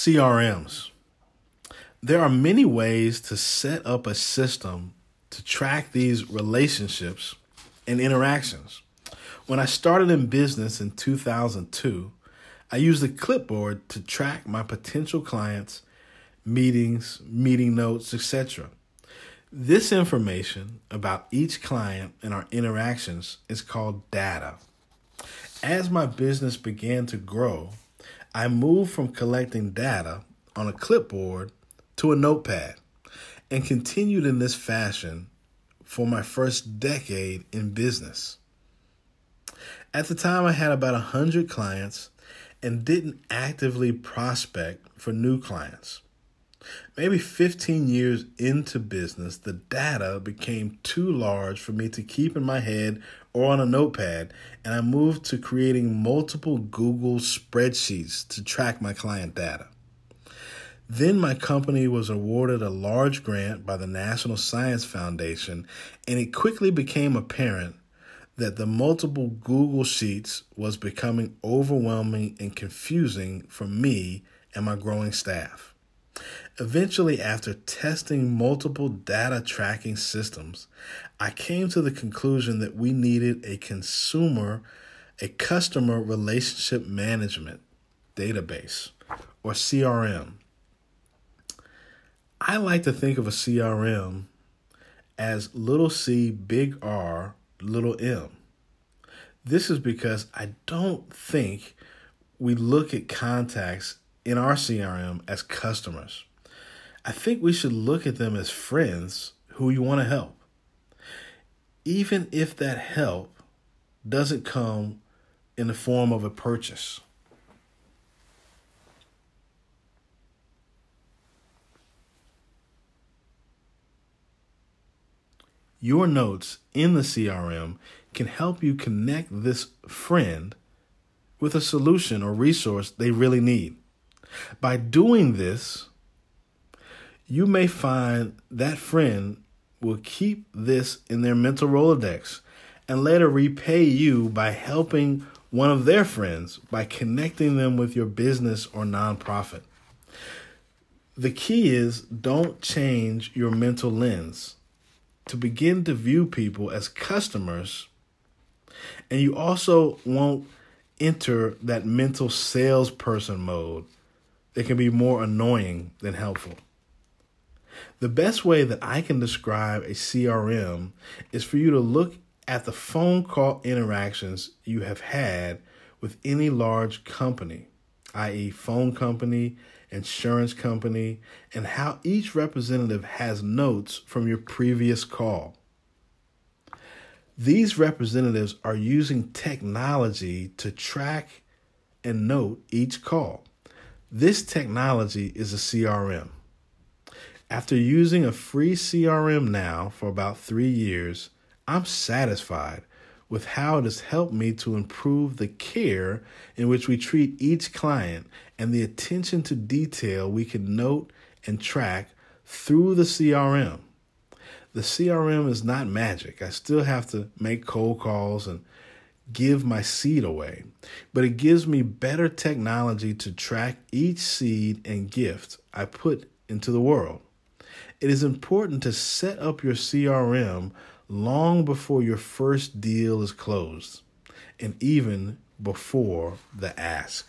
CRMs. There are many ways to set up a system to track these relationships and interactions. When I started in business in 2002, I used a clipboard to track my potential clients, meetings, meeting notes, etc. This information about each client and our interactions is called data. As my business began to grow, I moved from collecting data on a clipboard to a notepad and continued in this fashion for my first decade in business. At the time, I had about 100 clients and didn't actively prospect for new clients. Maybe 15 years into business, the data became too large for me to keep in my head or on a notepad, and I moved to creating multiple Google spreadsheets to track my client data. Then my company was awarded a large grant by the National Science Foundation, and it quickly became apparent that the multiple Google Sheets was becoming overwhelming and confusing for me and my growing staff. Eventually, after testing multiple data tracking systems, I came to the conclusion that we needed a consumer, a customer relationship management database or CRM. I like to think of a CRM as little c, big R, little m. This is because I don't think we look at contacts in our CRM as customers. I think we should look at them as friends who you want to help. Even if that help doesn't come in the form of a purchase. Your notes in the CRM can help you connect this friend with a solution or resource they really need. By doing this, you may find that friend will keep this in their mental Rolodex and later repay you by helping one of their friends by connecting them with your business or nonprofit. The key is don't change your mental lens to begin to view people as customers, and you also won't enter that mental salesperson mode that can be more annoying than helpful. The best way that I can describe a CRM is for you to look at the phone call interactions you have had with any large company, i.e., phone company, insurance company, and how each representative has notes from your previous call. These representatives are using technology to track and note each call. This technology is a CRM. After using a free CRM now for about three years, I'm satisfied with how it has helped me to improve the care in which we treat each client and the attention to detail we can note and track through the CRM. The CRM is not magic. I still have to make cold calls and give my seed away, but it gives me better technology to track each seed and gift I put into the world. It is important to set up your CRM long before your first deal is closed and even before the ask.